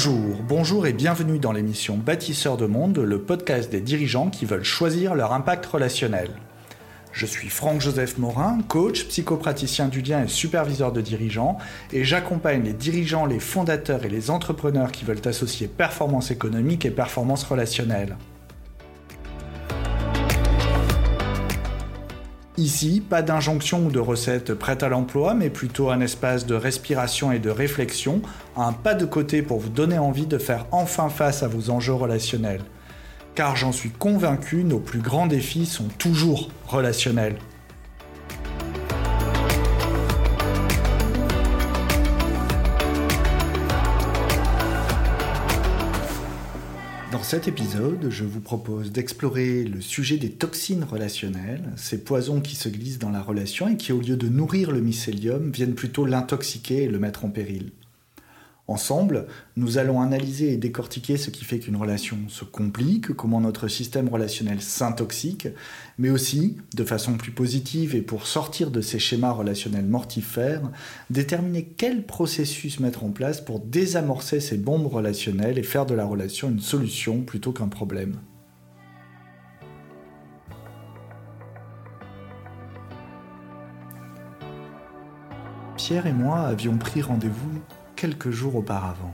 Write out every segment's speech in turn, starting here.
Bonjour, bonjour et bienvenue dans l'émission Bâtisseurs de monde, le podcast des dirigeants qui veulent choisir leur impact relationnel. Je suis Franck-Joseph Morin, coach, psychopraticien du lien et superviseur de dirigeants, et j'accompagne les dirigeants, les fondateurs et les entrepreneurs qui veulent associer performance économique et performance relationnelle. Ici, pas d'injonction ou de recette prête à l'emploi, mais plutôt un espace de respiration et de réflexion, un pas de côté pour vous donner envie de faire enfin face à vos enjeux relationnels. Car j'en suis convaincu, nos plus grands défis sont toujours relationnels. Cet épisode, je vous propose d'explorer le sujet des toxines relationnelles, ces poisons qui se glissent dans la relation et qui, au lieu de nourrir le mycélium, viennent plutôt l'intoxiquer et le mettre en péril. Ensemble, nous allons analyser et décortiquer ce qui fait qu'une relation se complique, comment notre système relationnel s'intoxique, mais aussi, de façon plus positive et pour sortir de ces schémas relationnels mortifères, déterminer quel processus mettre en place pour désamorcer ces bombes relationnelles et faire de la relation une solution plutôt qu'un problème. Pierre et moi avions pris rendez-vous quelques jours auparavant.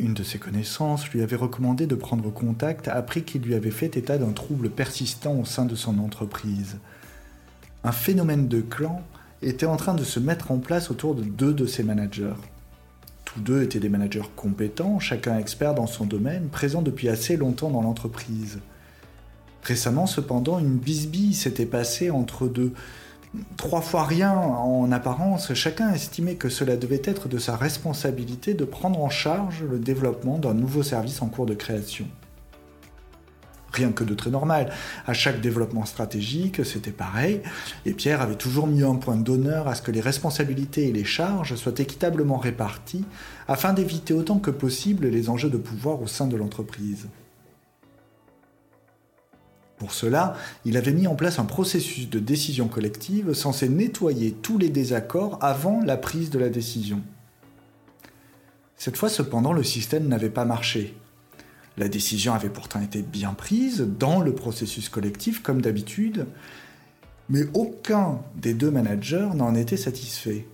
Une de ses connaissances lui avait recommandé de prendre contact après qu'il lui avait fait état d'un trouble persistant au sein de son entreprise. Un phénomène de clan était en train de se mettre en place autour de deux de ses managers. Tous deux étaient des managers compétents, chacun expert dans son domaine, présents depuis assez longtemps dans l'entreprise. Récemment, cependant, une bisbille s'était passée entre deux, trois fois rien en apparence, chacun estimait que cela devait être de sa responsabilité de prendre en charge le développement d'un nouveau service en cours de création. Rien que de très normal. À chaque développement stratégique, c'était pareil, et Pierre avait toujours mis un point d'honneur à ce que les responsabilités et les charges soient équitablement réparties afin d'éviter autant que possible les enjeux de pouvoir au sein de l'entreprise. Pour cela, il avait mis en place un processus de décision collective censé nettoyer tous les désaccords avant la prise de la décision. Cette fois cependant, le système n'avait pas marché. La décision avait pourtant été bien prise dans le processus collectif comme d'habitude, mais aucun des deux managers n'en était satisfait.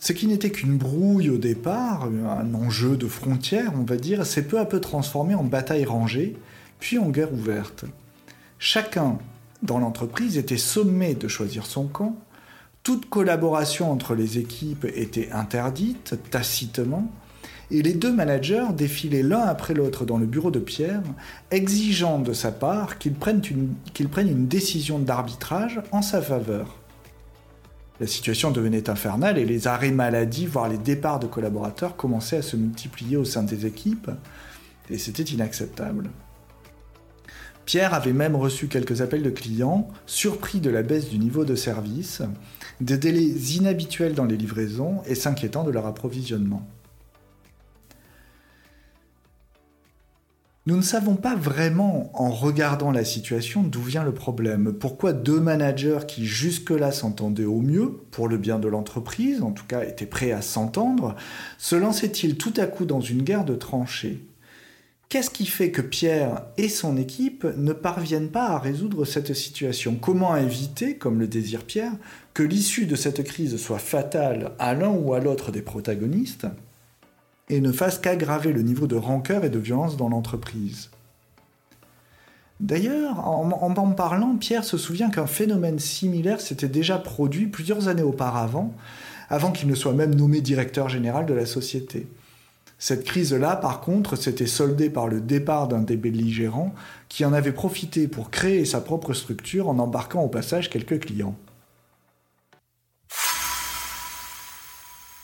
Ce qui n'était qu'une brouille au départ, un enjeu de frontière, on va dire, s'est peu à peu transformé en bataille rangée, puis en guerre ouverte. Chacun dans l'entreprise était sommé de choisir son camp, toute collaboration entre les équipes était interdite tacitement, et les deux managers défilaient l'un après l'autre dans le bureau de Pierre, exigeant de sa part qu'il prenne une, décision d'arbitrage en sa faveur. La situation devenait infernale et les arrêts maladie, voire les départs de collaborateurs commençaient à se multiplier au sein des équipes, et c'était inacceptable. Pierre avait même reçu quelques appels de clients, surpris de la baisse du niveau de service, des délais inhabituels dans les livraisons et s'inquiétant de leur approvisionnement. Nous ne savons pas vraiment, en regardant la situation, d'où vient le problème. Pourquoi deux managers qui jusque-là s'entendaient au mieux, pour le bien de l'entreprise, en tout cas étaient prêts à s'entendre, se lançaient-ils tout à coup dans une guerre de tranchées? Qu'est-ce qui fait que Pierre et son équipe ne parviennent pas à résoudre cette situation? Comment éviter, comme le désire Pierre, que l'issue de cette crise soit fatale à l'un ou à l'autre des protagonistes et ne fasse qu'aggraver le niveau de rancœur et de violence dans l'entreprise? D'ailleurs, en, en parlant, Pierre se souvient qu'un phénomène similaire s'était déjà produit plusieurs années auparavant, avant qu'il ne soit même nommé directeur général de la société. Cette crise-là, par contre, s'était soldée par le départ d'un des belligérants qui en avait profité pour créer sa propre structure en embarquant au passage quelques clients.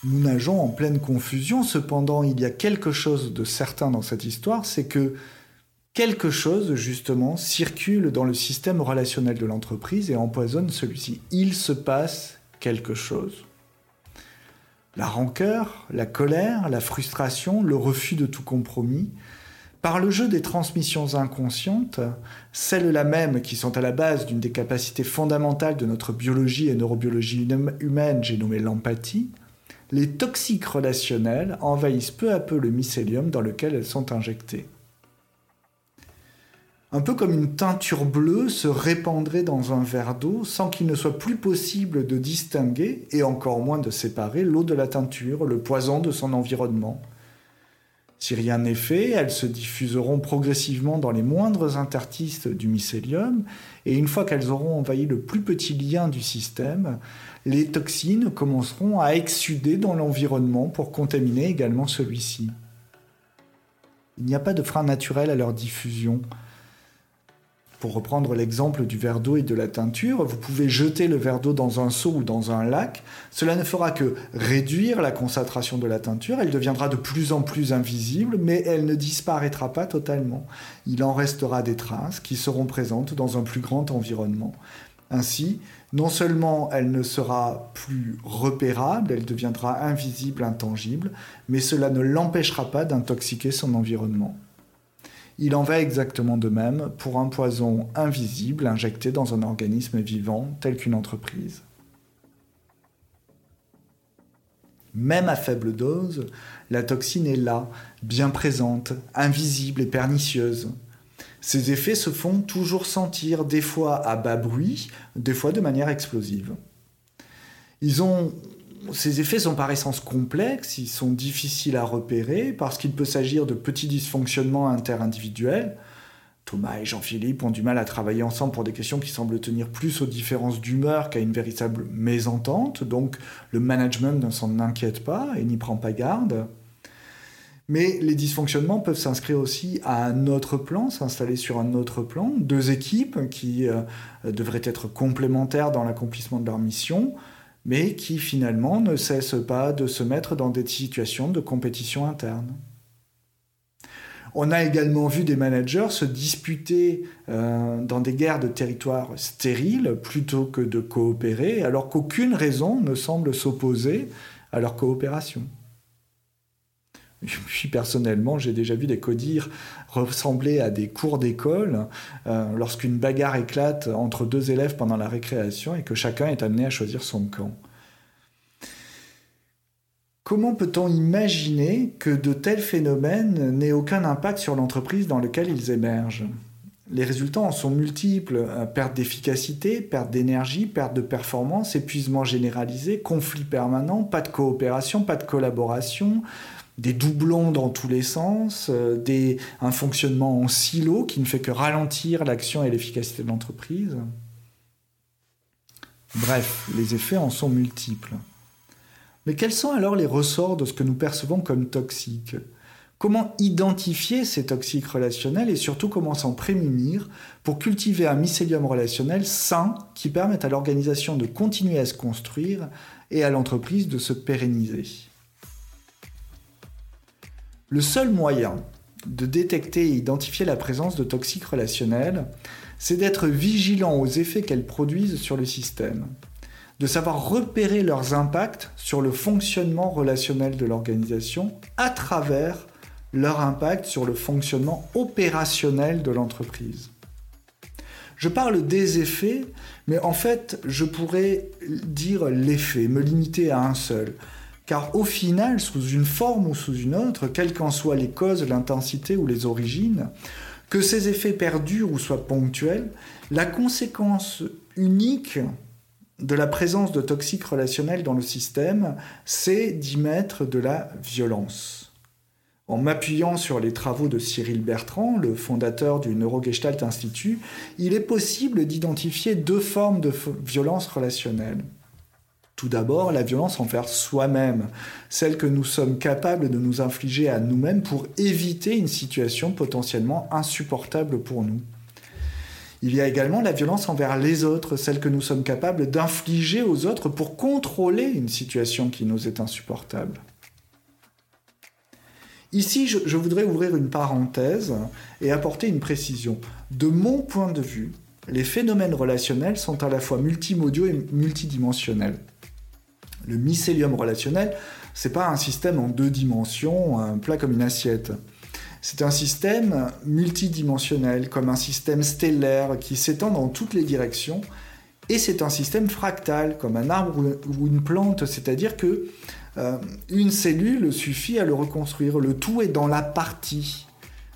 Nous nageons en pleine confusion, cependant il y a quelque chose de certain dans cette histoire, c'est que quelque chose, justement, circule dans le système relationnel de l'entreprise et empoisonne celui-ci. Il se passe quelque chose. La rancœur, la colère, la frustration, le refus de tout compromis, par le jeu des transmissions inconscientes, celles-là même qui sont à la base d'une des capacités fondamentales de notre biologie et neurobiologie humaine, j'ai nommé l'empathie, les toxiques relationnels envahissent peu à peu le mycélium dans lequel elles sont injectées. Un peu comme une teinture bleue se répandrait dans un verre d'eau sans qu'il ne soit plus possible de distinguer, et encore moins de séparer, l'eau de la teinture, le poison de son environnement. Si rien n'est fait, elles se diffuseront progressivement dans les moindres interstices du mycélium, et une fois qu'elles auront envahi le plus petit lien du système, les toxines commenceront à exsuder dans l'environnement pour contaminer également celui-ci. Il n'y a pas de frein naturel à leur diffusion. Pour reprendre l'exemple du verre d'eau et de la teinture, vous pouvez jeter le verre d'eau dans un seau ou dans un lac. Cela ne fera que réduire la concentration de la teinture. Elle deviendra de plus en plus invisible, mais elle ne disparaîtra pas totalement. Il en restera des traces qui seront présentes dans un plus grand environnement. Ainsi, non seulement elle ne sera plus repérable, elle deviendra invisible, intangible, mais cela ne l'empêchera pas d'intoxiquer son environnement. Il en va exactement de même pour un poison invisible injecté dans un organisme vivant tel qu'une entreprise. Même à faible dose, la toxine est là, bien présente, invisible et pernicieuse. Ses effets se font toujours sentir, des fois à bas bruit, des fois de manière explosive. Ils ont ces effets sont par essence complexes, ils sont difficiles à repérer parce qu'il peut s'agir de petits dysfonctionnements interindividuels. Thomas et Jean-Philippe ont du mal à travailler ensemble pour des questions qui semblent tenir plus aux différences d'humeur qu'à une véritable mésentente, donc le management ne s'en inquiète pas et n'y prend pas garde. Mais les dysfonctionnements peuvent s'inscrire aussi à un autre plan, s'installer sur un autre plan. Deux équipes qui euh, devraient être complémentaires dans l'accomplissement de leur mission, mais qui finalement ne cessent pas de se mettre dans des situations de compétition interne. On a également vu des managers se disputer euh, dans des guerres de territoire stériles plutôt que de coopérer, alors qu'aucune raison ne semble s'opposer à leur coopération. Puis personnellement, j'ai déjà vu des codires ressembler à des cours d'école euh, lorsqu'une bagarre éclate entre deux élèves pendant la récréation et que chacun est amené à choisir son camp. Comment peut-on imaginer que de tels phénomènes n'aient aucun impact sur l'entreprise dans laquelle ils émergent? Les résultats en sont multiples. Euh, perte d'efficacité, perte d'énergie, perte de performance, épuisement généralisé, conflit permanent, pas de coopération, pas de collaboration, des doublons dans tous les sens, euh, un fonctionnement en silo qui ne fait que ralentir l'action et l'efficacité de l'entreprise. Bref, les effets en sont multiples. Mais quels sont alors les ressorts de ce que nous percevons comme toxique? Comment identifier ces toxiques relationnels et surtout comment s'en prémunir pour cultiver un mycélium relationnel sain qui permette à l'organisation de continuer à se construire et à l'entreprise de se pérenniser? Le seul moyen de détecter et identifier la présence de toxiques relationnels, c'est d'être vigilant aux effets qu'elles produisent sur le système, de savoir repérer leurs impacts sur le fonctionnement relationnel de l'organisation à travers leur impact sur le fonctionnement opérationnel de l'entreprise. Je parle des effets, mais en fait, je pourrais dire l'effet, me limiter à un seul. Car au final, sous une forme ou sous une autre, quelles qu'en soient les causes, l'intensité ou les origines, que ces effets perdurent ou soient ponctuels, la conséquence unique de la présence de toxiques relationnels dans le système, c'est d'y mettre de la violence. En m'appuyant sur les travaux de Cyril Bertrand, le fondateur du Neurogestalt Institute, il est possible d'identifier deux formes de violence relationnelle. Tout d'abord, la violence envers soi-même, celle que nous sommes capables de nous infliger à nous-mêmes pour éviter une situation potentiellement insupportable pour nous. Il y a également la violence envers les autres, celle que nous sommes capables d'infliger aux autres pour contrôler une situation qui nous est insupportable. Ici, je, voudrais ouvrir une parenthèse et apporter une précision. De mon point de vue, les phénomènes relationnels sont à la fois multimodiaux et multidimensionnels. Le mycélium relationnel, c'est pas un système en deux dimensions, un plat comme une assiette. C'est un système multidimensionnel, comme un système stellaire qui s'étend dans toutes les directions. Et c'est un système fractal, comme un arbre ou une plante, c'est-à-dire que euh, une cellule suffit à le reconstruire. Le tout est dans la partie.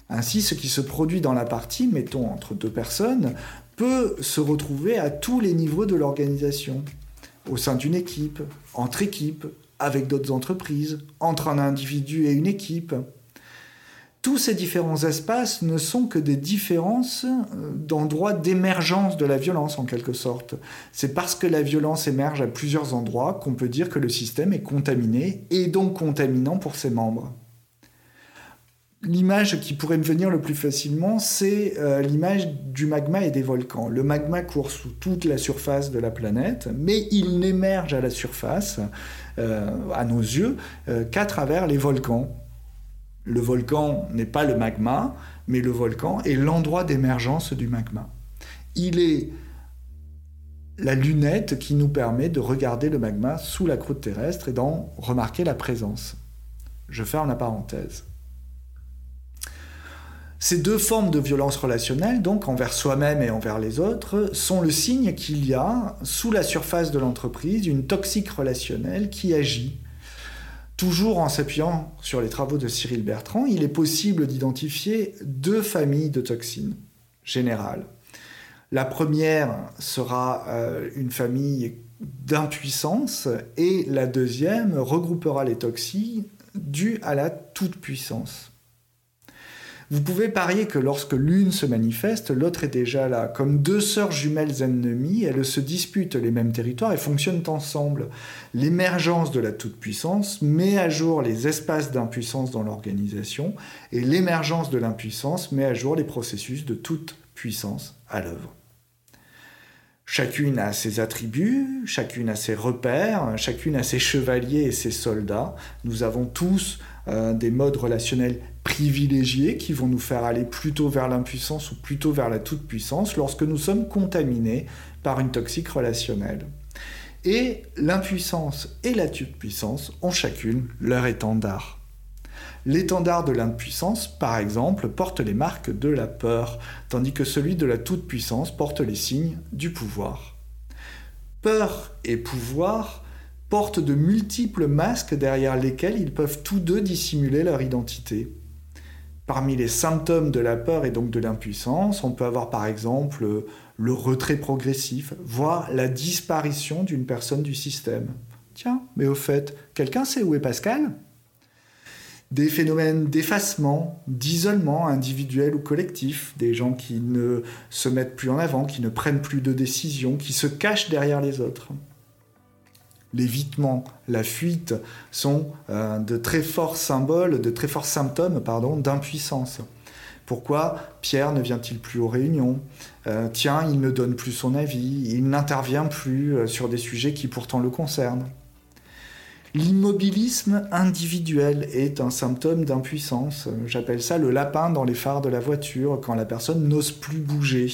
Ainsi, ce qui se produit dans la partie, mettons entre deux personnes, peut se retrouver à tous les niveaux de l'organisation. Au sein d'une équipe, entre équipes, avec d'autres entreprises, entre un individu et une équipe. Tous ces différents espaces ne sont que des différences euh, d'endroits d'émergence de la violence en quelque sorte. C'est parce que la violence émerge à plusieurs endroits qu'on peut dire que le système est contaminé et donc contaminant pour ses membres. L'image qui pourrait me venir le plus facilement, c'est euh, l'image du magma et des volcans. Le magma court sous toute la surface de la planète, mais il n'émerge à la surface, euh, à nos yeux, qu'à travers les volcans. Le volcan n'est pas le magma, mais le volcan est l'endroit d'émergence du magma. Il est la lunette qui nous permet de regarder le magma sous la croûte terrestre et d'en remarquer la présence. Je ferme la parenthèse. Ces deux formes de violence relationnelle, donc envers soi-même et envers les autres, sont le signe qu'il y a, sous la surface de l'entreprise, une toxique relationnelle qui agit Toujours en s'appuyant sur les travaux de Cyril Bertrand, il est possible d'identifier deux familles de toxines générales. La première sera euh, une famille d'impuissance et la deuxième regroupera les toxines dues à la toute-puissance. Vous pouvez parier que lorsque l'une se manifeste, l'autre est déjà là. Comme deux sœurs jumelles ennemies, elles se disputent les mêmes territoires et fonctionnent ensemble. L'émergence de la toute-puissance met à jour les espaces d'impuissance dans l'organisation et l'émergence de l'impuissance met à jour les processus de toute puissance à l'œuvre. Chacune a ses attributs, chacune a ses repères, chacune a ses chevaliers et ses soldats. Nous avons tous euh, des modes relationnels privilégiés qui vont nous faire aller plutôt vers l'impuissance ou plutôt vers la toute-puissance lorsque nous sommes contaminés par une toxique relationnelle. Et l'impuissance et la toute-puissance ont chacune leur étendard. L'étendard de l'impuissance, par exemple, porte les marques de la peur, tandis que celui de la toute-puissance porte les signes du pouvoir. Peur et pouvoir portent de multiples masques derrière lesquels ils peuvent tous deux dissimuler leur identité. Parmi les symptômes de la peur et donc de l'impuissance, on peut avoir par exemple le retrait progressif, voire la disparition d'une personne du système. Tiens, mais au fait, quelqu'un sait où est Pascal? Des phénomènes d'effacement, d'isolement individuel ou collectif, des gens qui ne se mettent plus en avant, qui ne prennent plus de décisions, qui se cachent derrière les autres l'évitement, la fuite sont euh, de très forts symboles, de très forts symptômes d'impuissance. Pourquoi Pierre ne vient-il plus aux réunions? Euh, Tiens, il ne donne plus son avis, il n'intervient plus euh, sur des sujets qui pourtant le concernent. L'immobilisme individuel est un symptôme d'impuissance. J'appelle ça le lapin dans les phares de la voiture, quand la personne n'ose plus bouger.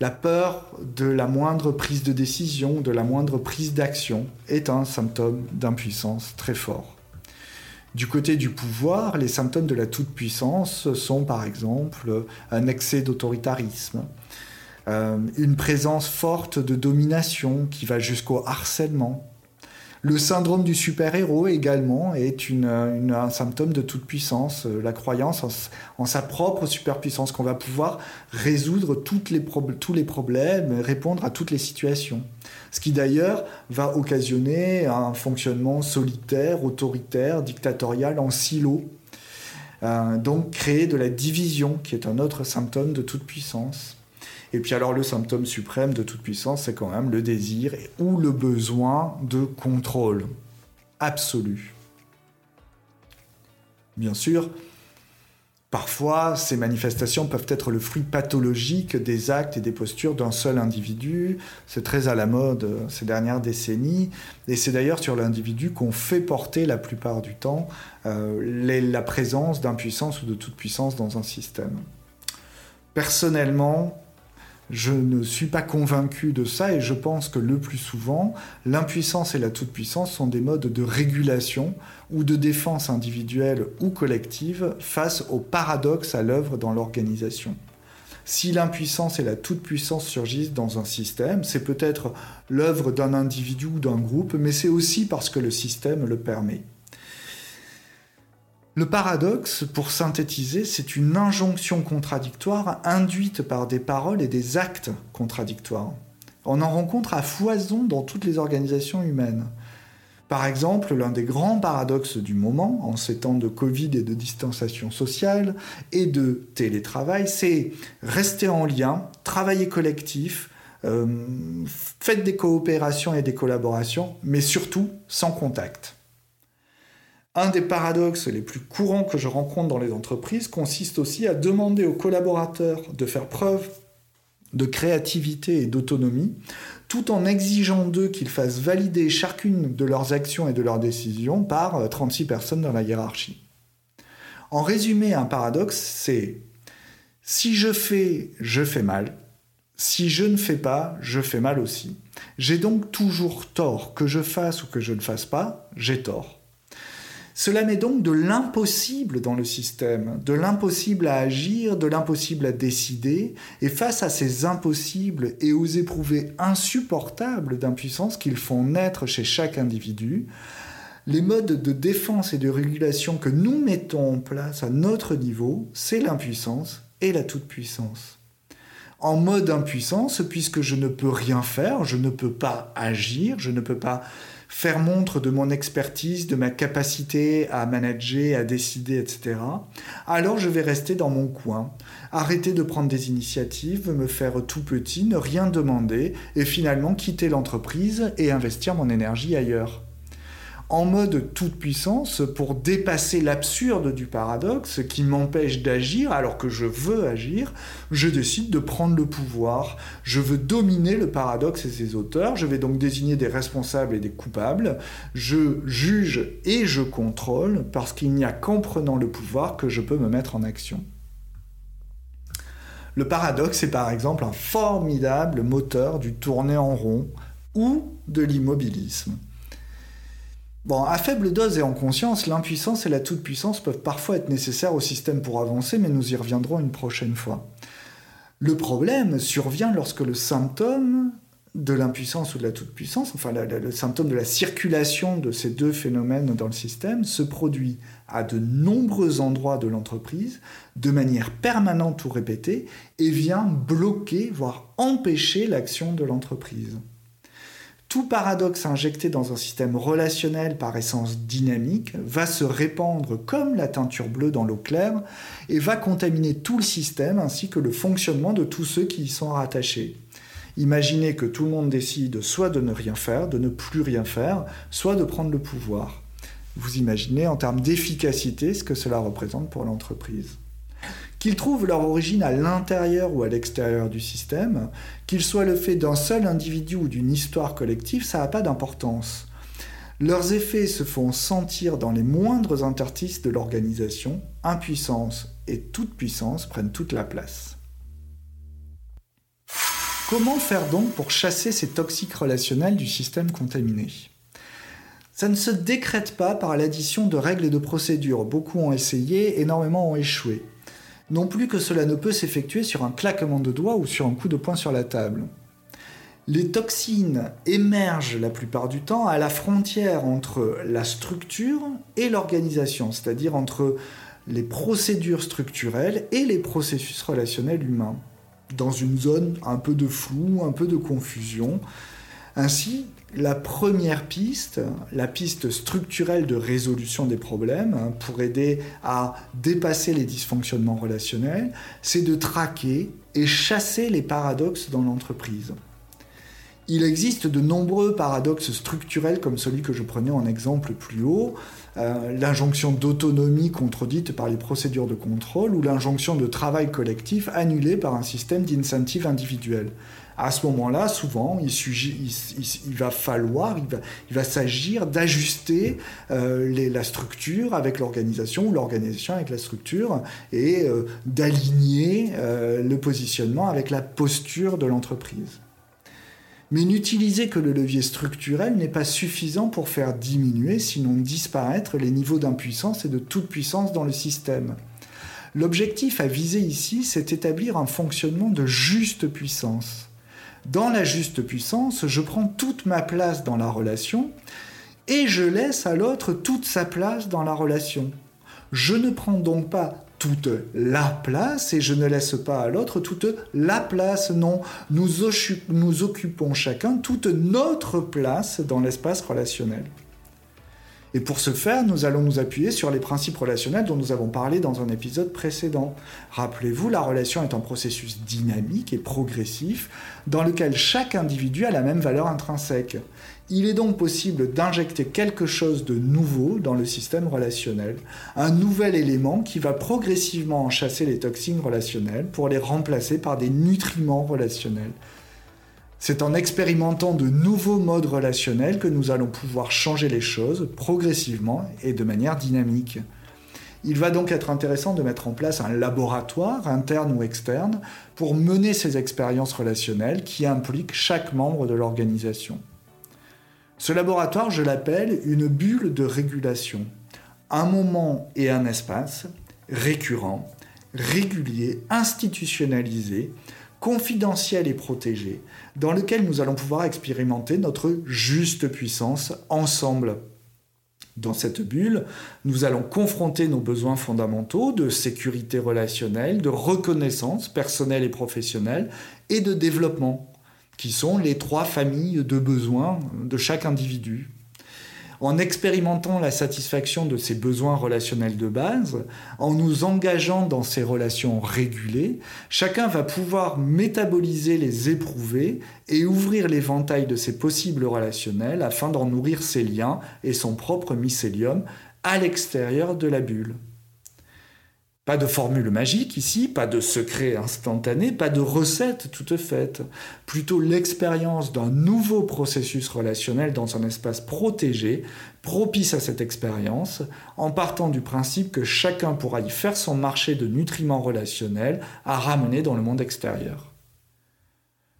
La peur de la moindre prise de décision, de la moindre prise d'action est un symptôme d'impuissance très fort. Du côté du pouvoir, les symptômes de la toute-puissance sont par exemple un excès d'autoritarisme, euh, une présence forte de domination qui va jusqu'au harcèlement, le syndrome du super-héros également est un symptôme de toute puissance, euh, la croyance en, sa propre superpuissance, qu'on va pouvoir résoudre tous les problèmes, répondre à toutes les situations. Ce qui d'ailleurs va occasionner un fonctionnement solitaire, autoritaire, dictatorial, en silo. Euh, donc créer de la division, qui est un autre symptôme de toute puissance. Et puis alors le symptôme suprême de toute puissance, c'est quand même le désir ou le besoin de contrôle absolu. Bien sûr, Parfois, ces manifestations peuvent être le fruit pathologique des actes et des postures d'un seul individu. C'est très à la mode euh, ces dernières décennies. Et c'est d'ailleurs sur l'individu qu'on fait porter la plupart du temps euh, la présence d'impuissance ou de toute puissance dans un système. Personnellement, je ne suis pas convaincu de ça et je pense que le plus souvent, l'impuissance et la toute-puissance sont des modes de régulation ou de défense individuelle ou collective face au paradoxe à l'œuvre dans l'organisation. Si l'impuissance et la toute-puissance surgissent dans un système, c'est peut-être l'œuvre d'un individu ou d'un groupe, mais c'est aussi parce que le système le permet. Le paradoxe, pour synthétiser, c'est une injonction contradictoire induite par des paroles et des actes contradictoires. On en rencontre à foison dans toutes les organisations humaines. Par exemple, l'un des grands paradoxes du moment, en ces temps de Covid et de distanciation sociale et de télétravail, c'est rester en lien, travailler collectif, euh, faites des coopérations et des collaborations, mais surtout sans contact. Un des paradoxes les plus courants que je rencontre dans les entreprises consiste aussi à demander aux collaborateurs de faire preuve de créativité et d'autonomie tout en exigeant d'eux qu'ils fassent valider chacune de leurs actions et de leurs décisions par 36 euh, personnes dans la hiérarchie. En résumé, un paradoxe, c'est si je fais, je fais mal. Si je ne fais pas, je fais mal aussi. J'ai donc toujours tort, que je fasse ou que je ne fasse pas, j'ai tort. Cela met donc de l'impossible dans le système, de l'impossible à agir, de l'impossible à décider, et face à ces impossibles et aux éprouvés insupportables d'impuissance qu'ils font naître chez chaque individu, les modes de défense et de régulation que nous mettons en place à notre niveau, c'est l'impuissance et la toute-puissance. En mode impuissance, puisque je ne peux rien faire, je ne peux pas agir, je ne peux pas faire montre de mon expertise, de ma capacité à manager, à décider, etc., alors je vais rester dans mon coin, arrêter de prendre des initiatives, me faire tout petit, ne rien demander, et finalement quitter l'entreprise et investir mon énergie ailleurs en mode toute puissance pour dépasser l'absurde du paradoxe qui m'empêche d'agir alors que je veux agir, je décide de prendre le pouvoir. Je veux dominer le paradoxe et ses auteurs, je vais donc désigner des responsables et des coupables, je juge et je contrôle parce qu'il n'y a qu'en prenant le pouvoir que je peux me mettre en action. Le paradoxe est par exemple un formidable moteur du tourner en rond ou de l'immobilisme. Bon, à faible dose et en conscience, l'impuissance et la toute-puissance peuvent parfois être nécessaires au système pour avancer, mais nous y reviendrons une prochaine fois. Le problème survient lorsque le symptôme de l'impuissance ou de la toute-puissance, enfin le, symptôme de la circulation de ces deux phénomènes dans le système, se produit à de nombreux endroits de l'entreprise, de manière permanente ou répétée, et vient bloquer, voire empêcher l'action de l'entreprise. Tout paradoxe injecté dans un système relationnel par essence dynamique va se répandre comme la teinture bleue dans l'eau claire et va contaminer tout le système ainsi que le fonctionnement de tous ceux qui y sont rattachés. Imaginez que tout le monde décide soit de ne rien faire, de ne plus rien faire, soit de prendre le pouvoir. Vous imaginez en termes d'efficacité ce que cela représente pour l'entreprise. Qu'ils trouvent leur origine à l'intérieur ou à l'extérieur du système, qu'ils soient le fait d'un seul individu ou d'une histoire collective, ça n'a pas d'importance. Leurs effets se font sentir dans les moindres interstices de l'organisation, impuissance et toute puissance prennent toute la place. Comment faire donc pour chasser ces toxiques relationnels du système contaminé? Ça ne se décrète pas par l'addition de règles et de procédures. Beaucoup ont essayé, énormément ont échoué non plus que cela ne peut s'effectuer sur un claquement de doigts ou sur un coup de poing sur la table. Les toxines émergent la plupart du temps à la frontière entre la structure et l'organisation, c'est-à-dire entre les procédures structurelles et les processus relationnels humains, dans une zone un peu de flou, un peu de confusion. Ainsi, la première piste, la piste structurelle de résolution des problèmes, hein, pour aider à dépasser les dysfonctionnements relationnels, c'est de traquer et chasser les paradoxes dans l'entreprise. Il existe de nombreux paradoxes structurels comme celui que je prenais en exemple plus haut, euh, l'injonction d'autonomie contredite par les procédures de contrôle ou l'injonction de travail collectif annulée par un système d'incentive individuel à ce moment-là, souvent, il, va falloir, il va, s'agir d'ajuster euh, la structure avec l'organisation ou l'organisation avec la structure et euh, d'aligner euh, le positionnement avec la posture de l'entreprise. Mais n'utiliser que le levier structurel n'est pas suffisant pour faire diminuer, sinon disparaître, les niveaux d'impuissance et de toute puissance dans le système. L'objectif à viser ici, c'est établir un fonctionnement de juste puissance. Dans la juste puissance, je prends toute ma place dans la relation et je laisse à l'autre toute sa place dans la relation. Je ne prends donc pas toute la place et je ne laisse pas à l'autre toute la place. Non, nous, occupons chacun toute notre place dans l'espace relationnel. Et pour ce faire, nous allons nous appuyer sur les principes relationnels dont nous avons parlé dans un épisode précédent. Rappelez-vous, la relation est un processus dynamique et progressif dans lequel chaque individu a la même valeur intrinsèque. Il est donc possible d'injecter quelque chose de nouveau dans le système relationnel, un nouvel élément qui va progressivement en chasser les toxines relationnelles pour les remplacer par des nutriments relationnels. C'est en expérimentant de nouveaux modes relationnels que nous allons pouvoir changer les choses progressivement et de manière dynamique. Il va donc être intéressant de mettre en place un laboratoire, interne ou externe, pour mener ces expériences relationnelles qui impliquent chaque membre de l'organisation. Ce laboratoire, je l'appelle une bulle de régulation. Un moment et un espace récurrent, régulier, institutionnalisé, confidentiel et protégé, dans lequel nous allons pouvoir expérimenter notre juste puissance ensemble. Dans cette bulle, nous allons confronter nos besoins fondamentaux de sécurité relationnelle, de reconnaissance personnelle et professionnelle, et de développement, qui sont les trois familles de besoins de chaque individu en expérimentant la satisfaction de ses besoins relationnels de base, en nous engageant dans ces relations régulées, chacun va pouvoir métaboliser les éprouver et ouvrir l'éventail de ses possibles relationnels afin d'en nourrir ses liens et son propre mycélium à l'extérieur de la bulle. Pas de formule magique ici, pas de secret instantané, pas de recette toute faite. Plutôt l'expérience d'un nouveau processus relationnel dans un espace protégé, propice à cette expérience, en partant du principe que chacun pourra y faire son marché de nutriments relationnels à ramener dans le monde extérieur.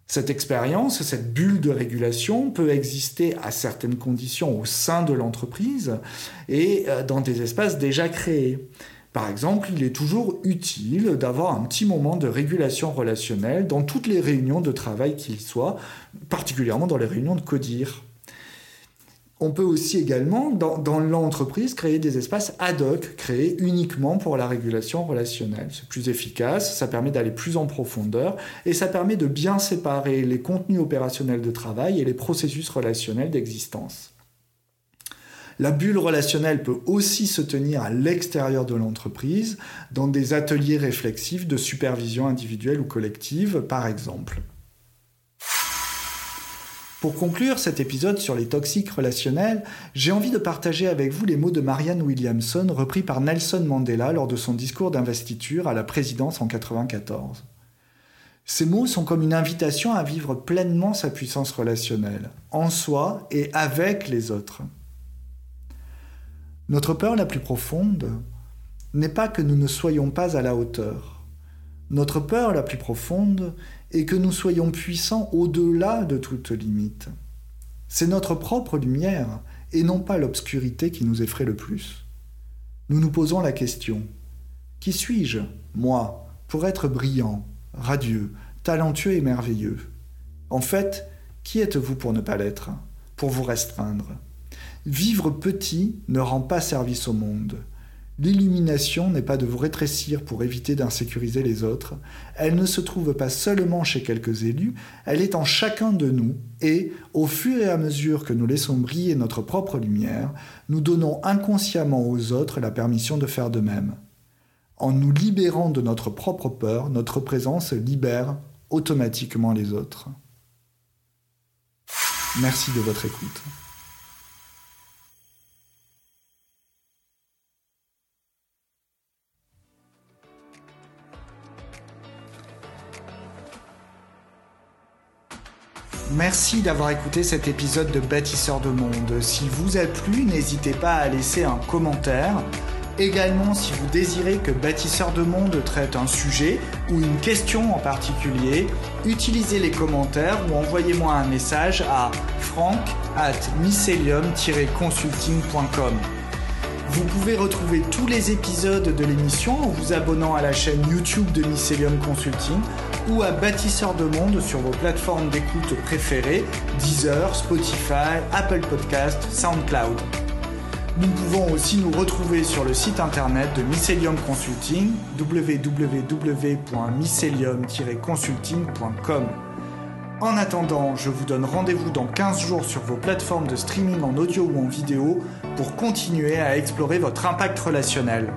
Cette expérience, cette bulle de régulation peut exister à certaines conditions au sein de l'entreprise et euh, dans des espaces déjà créés. Par exemple, il est toujours utile d'avoir un petit moment de régulation relationnelle dans toutes les réunions de travail qu'il soit, particulièrement dans les réunions de CODIR. On peut aussi également, dans, l'entreprise, créer des espaces ad hoc, créés uniquement pour la régulation relationnelle. C'est plus efficace, ça permet d'aller plus en profondeur et ça permet de bien séparer les contenus opérationnels de travail et les processus relationnels d'existence. La bulle relationnelle peut aussi se tenir à l'extérieur de l'entreprise, dans des ateliers réflexifs de supervision individuelle ou collective, par exemple. Pour conclure cet épisode sur les toxiques relationnels, j'ai envie de partager avec vous les mots de Marianne Williamson repris par Nelson Mandela lors de son discours d'investiture à la présidence en 1994. Ces mots sont comme une invitation à vivre pleinement sa puissance relationnelle, en soi et avec les autres. Notre peur la plus profonde n'est pas que nous ne soyons pas à la hauteur. Notre peur la plus profonde est que nous soyons puissants au-delà de toute limite. C'est notre propre lumière et non pas l'obscurité qui nous effraie le plus. Nous nous posons la question Qui suis-je, moi, pour être brillant, radieux, talentueux et merveilleux? En fait, qui êtes-vous pour ne pas l'être, pour vous restreindre? Vivre petit ne rend pas service au monde. L'illumination n'est pas de vous rétrécir pour éviter d'insécuriser les autres, elle ne se trouve pas seulement chez quelques élus, elle est en chacun de nous, et, au fur et à mesure que nous laissons briller notre propre lumière, nous donnons inconsciemment aux autres la permission de faire de même. En nous libérant de notre propre peur, notre présence libère automatiquement les autres. Merci de votre écoute. Merci d'avoir écouté cet épisode de Bâtisseur de Monde. S'il vous a plu, n'hésitez pas à laisser un commentaire. Également, si vous désirez que Bâtisseur de Monde traite un sujet ou une question en particulier, utilisez les commentaires ou envoyez-moi un message à frank at mycelium-consulting.com. Vous pouvez retrouver tous les épisodes de l'émission en vous abonnant à la chaîne YouTube de Mycelium Consulting ou à Bâtisseur de Monde sur vos plateformes d'écoute préférées, Deezer, Spotify, Apple Podcast, SoundCloud. Nous pouvons aussi nous retrouver sur le site internet de Mycelium Consulting, www.mycelium-consulting.com. En attendant, je vous donne rendez-vous dans 15 jours sur vos plateformes de streaming en audio ou en vidéo pour continuer à explorer votre impact relationnel.